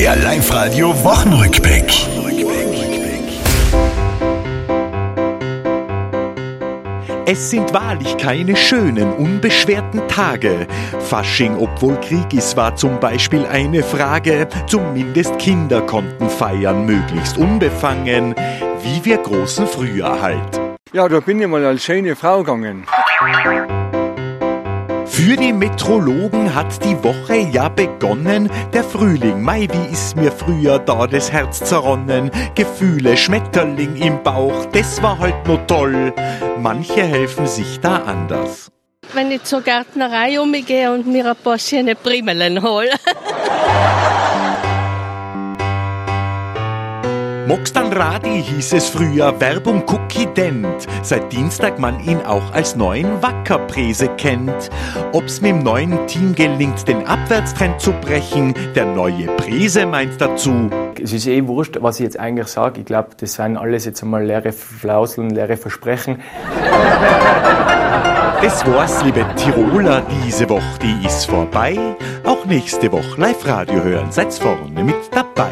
Der Live-Radio Wochenrückblick. Es sind wahrlich keine schönen, unbeschwerten Tage. Fasching, obwohl Krieg ist, war zum Beispiel eine Frage. Zumindest Kinder konnten feiern, möglichst unbefangen, wie wir Großen früher halt. Ja, da bin ich mal als schöne Frau gegangen. Für die Metrologen hat die Woche ja begonnen. Der Frühling, Mai, wie ist mir früher da das Herz zerronnen. Gefühle, Schmetterling im Bauch, das war halt nur toll. Manche helfen sich da anders. Wenn ich zur Gärtnerei umgehe und mir ein paar schöne Primelen hole. Mox dann Radi hieß es früher, Werbung Cookie Dent. Seit Dienstag man ihn auch als neuen Wackerprese kennt. Ob's mit dem neuen Team gelingt, den Abwärtstrend zu brechen, der neue Prese meint dazu. Es ist eh wurscht, was ich jetzt eigentlich sage. Ich glaube, das sind alles jetzt einmal leere Flauseln, leere Versprechen. Das war's, liebe Tiroler, diese Woche, die ist vorbei. Auch nächste Woche Live-Radio hören, seid's vorne mit dabei.